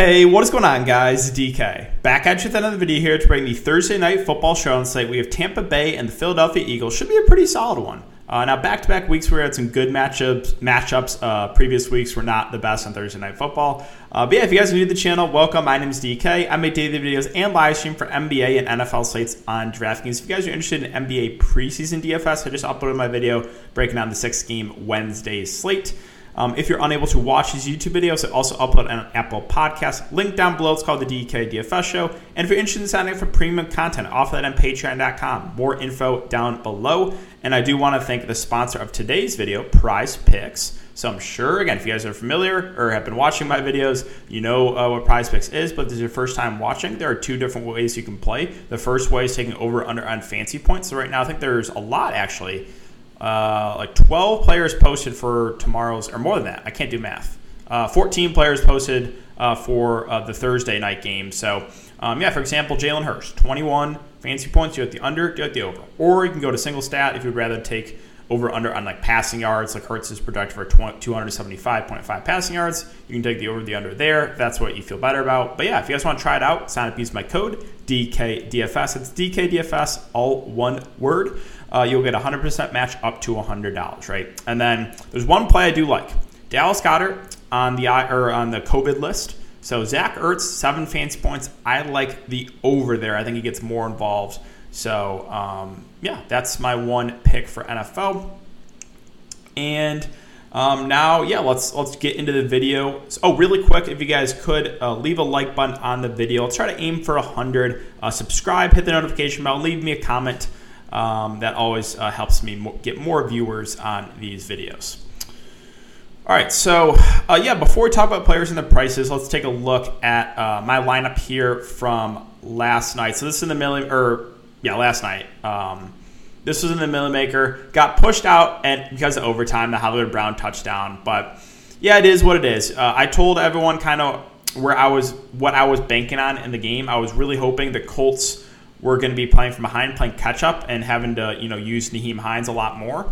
Hey, what is going on, guys? DK. Back at you with another video here to bring the Thursday night football show on site. We have Tampa Bay and the Philadelphia Eagles. Should be a pretty solid one. Uh, now, back to back weeks, we had some good matchups. Matchups. Uh, previous weeks were not the best on Thursday night football. Uh, but yeah, if you guys are new to the channel, welcome. My name is DK. I make daily videos and live stream for NBA and NFL slates on DraftKings. If you guys are interested in NBA preseason DFS, I just uploaded my video breaking down the six game Wednesday slate. Um, if you're unable to watch these YouTube videos, I also upload an Apple Podcast. Link down below. It's called the DK DFS Show. And if you're interested in signing up for premium content, offer that on Patreon.com. More info down below. And I do want to thank the sponsor of today's video, Prize Picks. So I'm sure, again, if you guys are familiar or have been watching my videos, you know uh, what Prize Picks is. But if this is your first time watching, there are two different ways you can play. The first way is taking over under on fancy points. So right now, I think there's a lot actually uh, like 12 players posted for tomorrow's, or more than that. I can't do math. Uh, 14 players posted uh, for uh, the Thursday night game. So, um, yeah, for example, Jalen Hurts, 21 fancy points. You have the under, you have the over. Or you can go to single stat if you'd rather take over under on like passing yards. Like Hurts is projected for 275.5 passing yards. You can take the over the under there. That's what you feel better about. But yeah, if you guys want to try it out, sign up, use my code DKDFS. It's DKDFS, all one word. Uh, you'll get 100% match up to $100, right? And then there's one play I do like. Dallas Goedert on the or on the COVID list. So Zach Ertz, seven fancy points. I like the over there. I think he gets more involved. So um, yeah, that's my one pick for NFL. And um, now, yeah, let's let's get into the video. So, oh, really quick, if you guys could uh, leave a like button on the video. Let's try to aim for hundred. Uh, subscribe, hit the notification bell, leave me a comment. Um, that always uh, helps me mo- get more viewers on these videos. All right, so uh, yeah, before we talk about players and the prices, let's take a look at uh, my lineup here from last night. So this is in the million or yeah, last night. Um, this was in the Milly Maker. Got pushed out and because of overtime, the Hollywood Brown touchdown. But yeah, it is what it is. Uh, I told everyone kind of where I was, what I was banking on in the game. I was really hoping the Colts were going to be playing from behind, playing catch up, and having to you know use Nyheim Hines a lot more.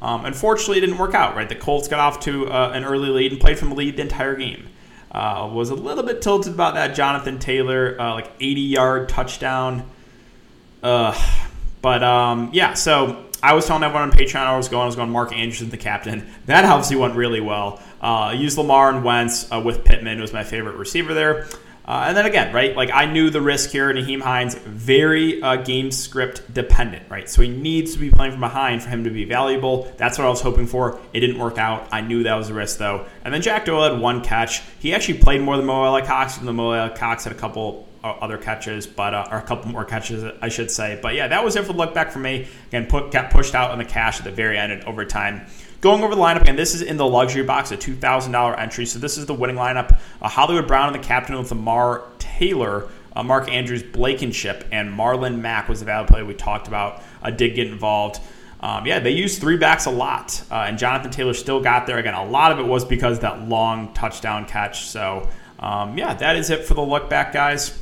Um, unfortunately, it didn't work out. Right, the Colts got off to uh, an early lead and played from a lead the entire game. Uh, was a little bit tilted about that Jonathan Taylor uh, like 80 yard touchdown. Uh, but um, yeah, so I was telling everyone on Patreon I was going. I was going Mark Andrews the captain. That obviously went really well. Uh, used Lamar and Wentz uh, with Pittman was my favorite receiver there. Uh, and then again, right, like I knew the risk here. Nyheim Hines, very uh, game script dependent, right? So he needs to be playing from behind for him to be valuable. That's what I was hoping for. It didn't work out. I knew that was a risk though. And then Jack Doyle had one catch. He actually played more than Mo Alie-Cox, and the Mo Alie-Cox had a couple other catches, but uh, or a couple more catches, I should say. But yeah, that was it for the look back for me. Again, put, got pushed out in the cash at the very end in overtime. Going over the lineup, and this is in the luxury box, a $2,000 entry. So this is the winning lineup. Uh, Hollywood Brown and the captain with Lamar Taylor, uh, Mark Andrews, Blankenship, and Marlon Mack was the value play we talked about. Uh, did get involved. Um, yeah, they used three backs a lot, uh, and Jonathan Taylor still got there. Again, a lot of it was because that long touchdown catch. So, um, yeah, that is it for the look back, guys.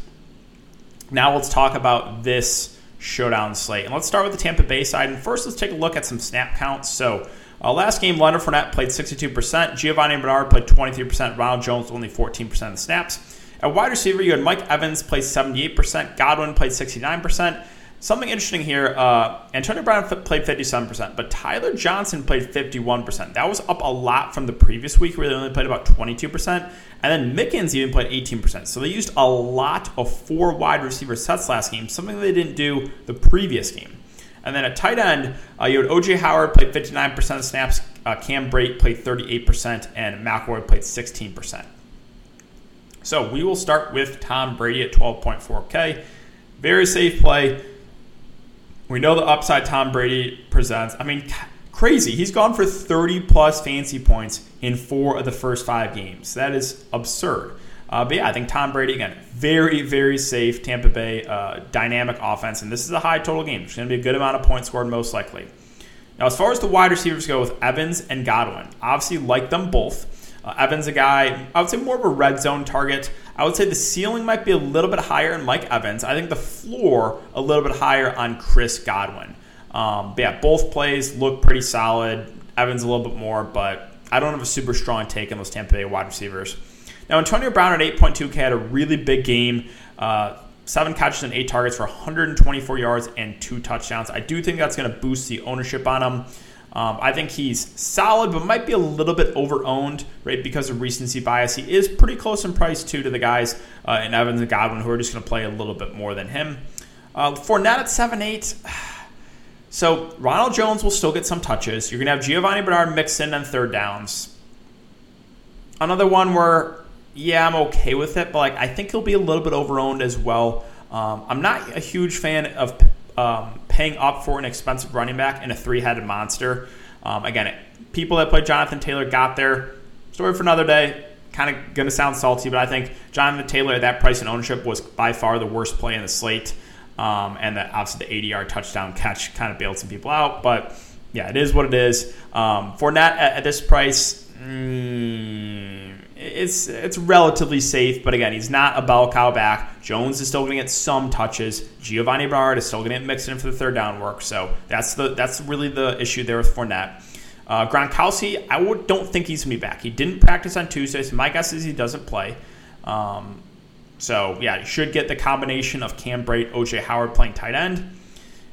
Now let's talk about this showdown slate. And let's start with the Tampa Bay side. And first, let's take a look at some snap counts. So, uh, last game, Leonard Fournette played 62%. Giovani Bernard played 23%. Ronald Jones only 14% of the snaps. At wide receiver, you had Mike Evans play 78%. Godwin played 69%. Something interesting here uh, Antonio Brown played 57%, but Tyler Johnson played 51%. That was up a lot from the previous week where they only played about 22%. And then Mickens even played 18%. So they used a lot of four wide receiver sets last game, something they didn't do the previous game. And then at tight end, uh, you had OJ Howard played 59% of snaps, uh, Cam Brate played 38%, and McElroy played 16%. So we will start with Tom Brady at 12.4K. Very safe play. We know the upside Tom Brady presents. I mean, crazy. He's gone for 30 plus fancy points in four of the first five games. That is absurd. Uh, but yeah, I think Tom Brady, again, very, very safe Tampa Bay uh, dynamic offense. And this is a high total game. There's going to be a good amount of points scored, most likely. Now, as far as the wide receivers go with Evans and Godwin, obviously like them both. Uh, Evans, a guy, I would say more of a red zone target. I would say the ceiling might be a little bit higher in Mike Evans. I think the floor a little bit higher on Chris Godwin. Um, but yeah, both plays look pretty solid. Evans a little bit more, but I don't have a super strong take on those Tampa Bay wide receivers. Now, Antonio Brown at 8.2K had a really big game. Uh, seven catches and eight targets for 124 yards and two touchdowns. I do think that's going to boost the ownership on him. Um, I think he's solid, but might be a little bit overowned, right? Because of recency bias. He is pretty close in price, too, to the guys uh, in Evans and Godwin who are just going to play a little bit more than him. Uh, Fournette at 7 8. So Ronald Jones will still get some touches. You're going to have Giovani Bernard mixed in on third downs. Another one where, yeah, I'm okay with it, but like I think he'll be a little bit overowned as well. Um, I'm not a huge fan of um, paying up for an expensive running back and a three headed monster. Um, again, people that played Jonathan Taylor got there. Story for another day. Kind of going to sound salty, but I think Jonathan Taylor at that price and ownership was by far the worst play in the slate. Um, and that obviously the 80 yard touchdown catch kind of bailed some people out. But yeah, it is what it is. Um, Fournette at, at this price, mm, it's it's relatively safe, but again, he's not a bell cow back. Jones is still going to get some touches. Giovani Bernard is still going to get mixed in for the third down work. So that's the that's really the issue there with Fournette. Uh, Gronkowski, I would, don't think he's going to be back. He didn't practice on Tuesday, so my guess is he doesn't play. Um, so yeah, you should get the combination of Cam Brate, OJ Howard playing tight end.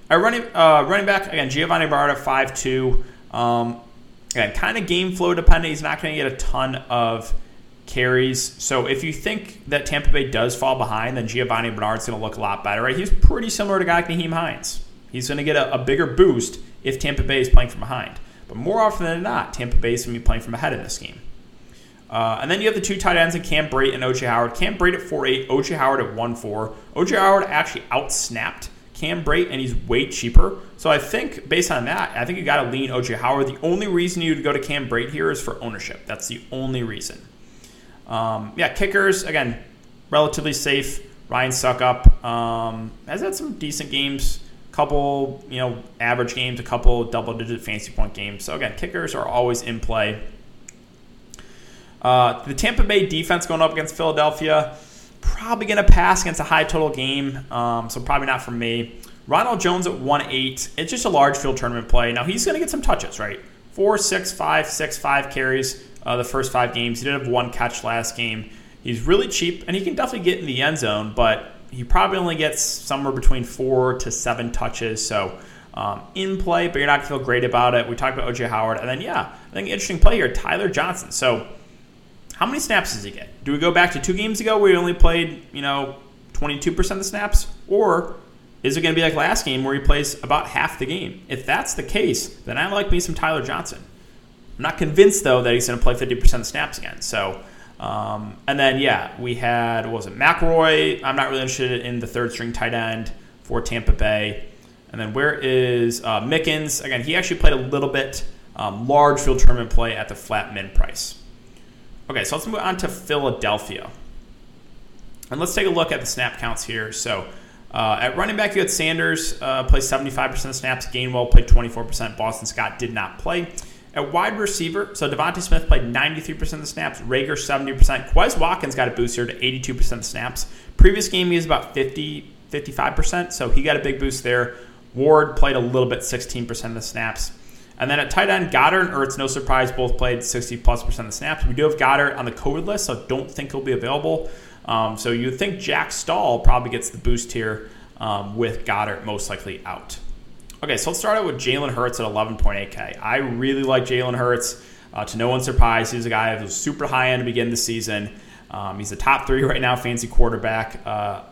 Running uh, running back again, Giovani Bernard at five two. Um, again, kind of game flow dependent. He's not going to get a ton of carries. So if you think that Tampa Bay does fall behind, then Giovani Bernard's going to look a lot better, right? He's pretty similar to guy like Nyheim Hines. He's going to get a, a, bigger boost if Tampa Bay is playing from behind. But more often than not, Tampa Bay is going to be playing from ahead in this game. Uh, and then you have the two tight ends in Cam Brate and OJ Howard. Cam Brate at 4.8, OJ Howard at 1.4. OJ Howard actually outsnapped Cam Brate, and he's way cheaper. So I think based on that, I think you got to lean OJ Howard. The only reason you'd go to Cam Brate here is for ownership. That's the only reason. Um, yeah, kickers again, relatively safe. Ryan Succop um, has had some decent games, couple you know average games, a couple double-digit fancy point games. So again, kickers are always in play. Uh, the Tampa Bay defense going up against Philadelphia, probably going to pass against a high total game, um, so probably not for me. Ronald Jones at 1 8. It's just a large field tournament play. Now, he's going to get some touches, right? Four, six, five, six, five carries uh, the first five games. He did have one catch last game. He's really cheap, and he can definitely get in the end zone, but he probably only gets somewhere between four to seven touches. So um, in play, but you're not going to feel great about it. We talked about OJ Howard, and then yeah, I think interesting play here, Tyler Johnson. So how many snaps does he get? Do we go back to two games ago where he only played, you know, 22% of the snaps, or is it going to be like last game where he plays about half the game? If that's the case, then I like me some Tyler Johnson. I'm not convinced though that he's going to play 50% of snaps again. So, um, and then yeah, we had was it McRoy? I'm not really interested in the third string tight end for Tampa Bay. And then where is uh, Mickens? Again, he actually played a little bit um, large field tournament play at the flat min price. Okay, so let's move on to Philadelphia. And let's take a look at the snap counts here. So uh, at running back, you had Sanders uh, play 75% of snaps. Gainwell played 24%. Boston Scott did not play. At wide receiver, so DeVonta Smith played 93% of the snaps, Reagor 70%. Quez Watkins got a boost here to 82% of the snaps. Previous game, he was about 50, 55%, so he got a big boost there. Ward played a little bit, 16% of the snaps. And then at tight end, Goedert and Ertz, no surprise, both played 60 plus percent of the snaps. We do have Goedert on the COVID list, so don't think he'll be available. Um, so you think Jack Stoll probably gets the boost here um, with Goedert most likely out. Okay, so let's start out with Jalen Hurts at 11.8K. I really like Jalen Hurts. Uh, to no one's surprise, he's a guy who was super high end to begin the season. Um, he's the top three right now, fancy quarterback uh,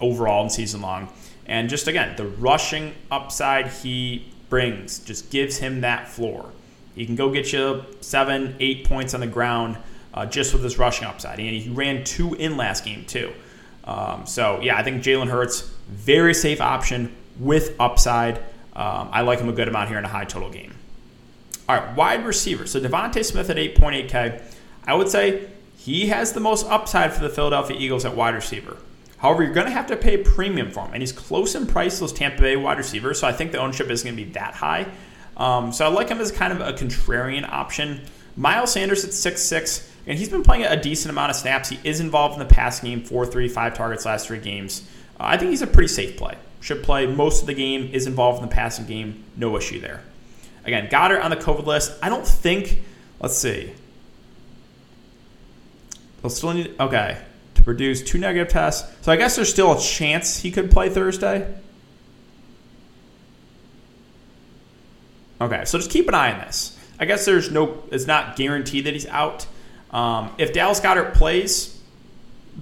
overall in season long. And just again, the rushing upside he brings just gives him that floor. He can go get you seven, eight points on the ground uh, just with his rushing upside. And he ran two in last game, too. Um, so, yeah, I think Jalen Hurts, very safe option with upside. Um, I like him a good amount here in a high total game. All right, wide receiver. So DeVonta Smith at 8.8K. I would say he has the most upside for the Philadelphia Eagles at wide receiver. However, you're going to have to pay a premium for him, and he's close in price to those Tampa Bay wide receivers, so I think the ownership isn't going to be that high. Um, so I like him as kind of a contrarian option. Miles Sanders at 6'6", and he's been playing a decent amount of snaps. He is involved in the passing game, 4 3, 5 targets last three games. Uh, I think he's a pretty safe play should play most of the game, is involved in the passing game, no issue there. Again, Goedert on the COVID list. I don't think, let's see. He'll still need okay to produce two negative tests. So I guess there's still a chance he could play Thursday. Okay, so just keep an eye on this. I guess there's no, it's not guaranteed that he's out. Um, if Dallas Goedert plays,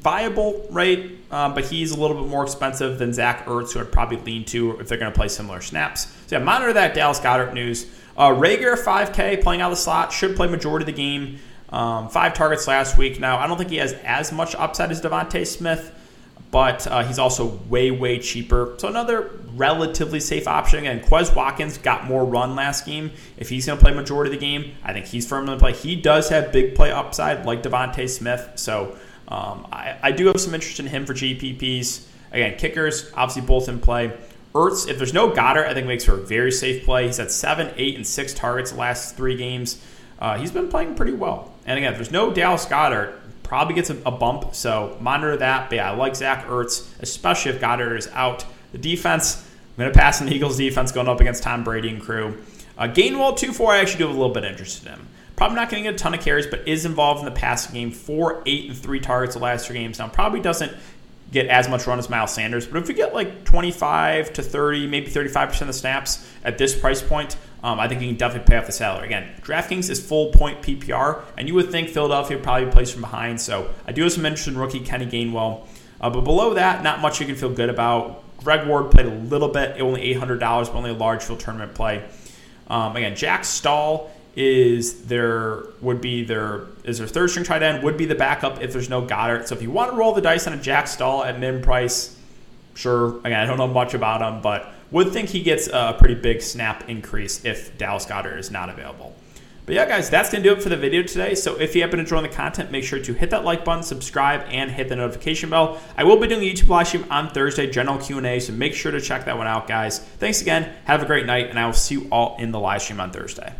viable, right? Um, but he's a little bit more expensive than Zach Ertz, who I'd probably lean to if they're going to play similar snaps. So yeah, monitor that Dallas Goedert news. Uh, Reagor, 5K, playing out of the slot, should play majority of the game. Um, five targets last week. Now, I don't think he has as much upside as DeVonta Smith, but uh, he's also way, way cheaper. So another relatively safe option. Again, Quez Watkins got more run last game. If he's going to play majority of the game, I think he's firmly in play. He does have big play upside like DeVonta Smith. So um, I, I, do have some interest in him for GPPs. Again, kickers, obviously both in play. Ertz, if there's no Goedert, I think makes for a very safe play. He's had seven, eight, and six targets the last three games. Uh, he's been playing pretty well. And again, if there's no Dallas Goedert, probably gets a, a, bump. So monitor that. But yeah, I like Zach Ertz, especially if Goedert is out. The defense, I'm going to pass on the Eagles defense going up against Tom Brady and crew. Uh, Gainwell 2 4, I actually do have a little bit interested in him. Probably not going to get a ton of carries, but is involved in the passing game. Four, eight, and three targets the last three games. Now, probably doesn't get as much run as Miles Sanders, but if you get like 25 to 30, maybe 35% of the snaps at this price point, um, I think you can definitely pay off the salary. Again, DraftKings is full point PPR, and you would think Philadelphia probably plays from behind. So I do have some interest in rookie Kenny Gainwell. Uh, but below that, not much you can feel good about. Greg Ward played a little bit, only $800, but only a large field tournament play. Um, again, Jack Stoll is their would be their is their third string tight end would be the backup if there's no Goedert. So if you want to roll the dice on a Jack Stoll at min price, sure. Again, I don't know much about him, but would think he gets a pretty big snap increase if Dallas Goedert is not available. But yeah, guys, that's to do it for the video today. So if you happen to enjoy the content, make sure to hit that like button, subscribe, and hit the notification bell. I will be doing a YouTube live stream on Thursday, general Q&A, so make sure to check that one out, guys. Thanks again. Have a great night, and I will see you all in the live stream on Thursday.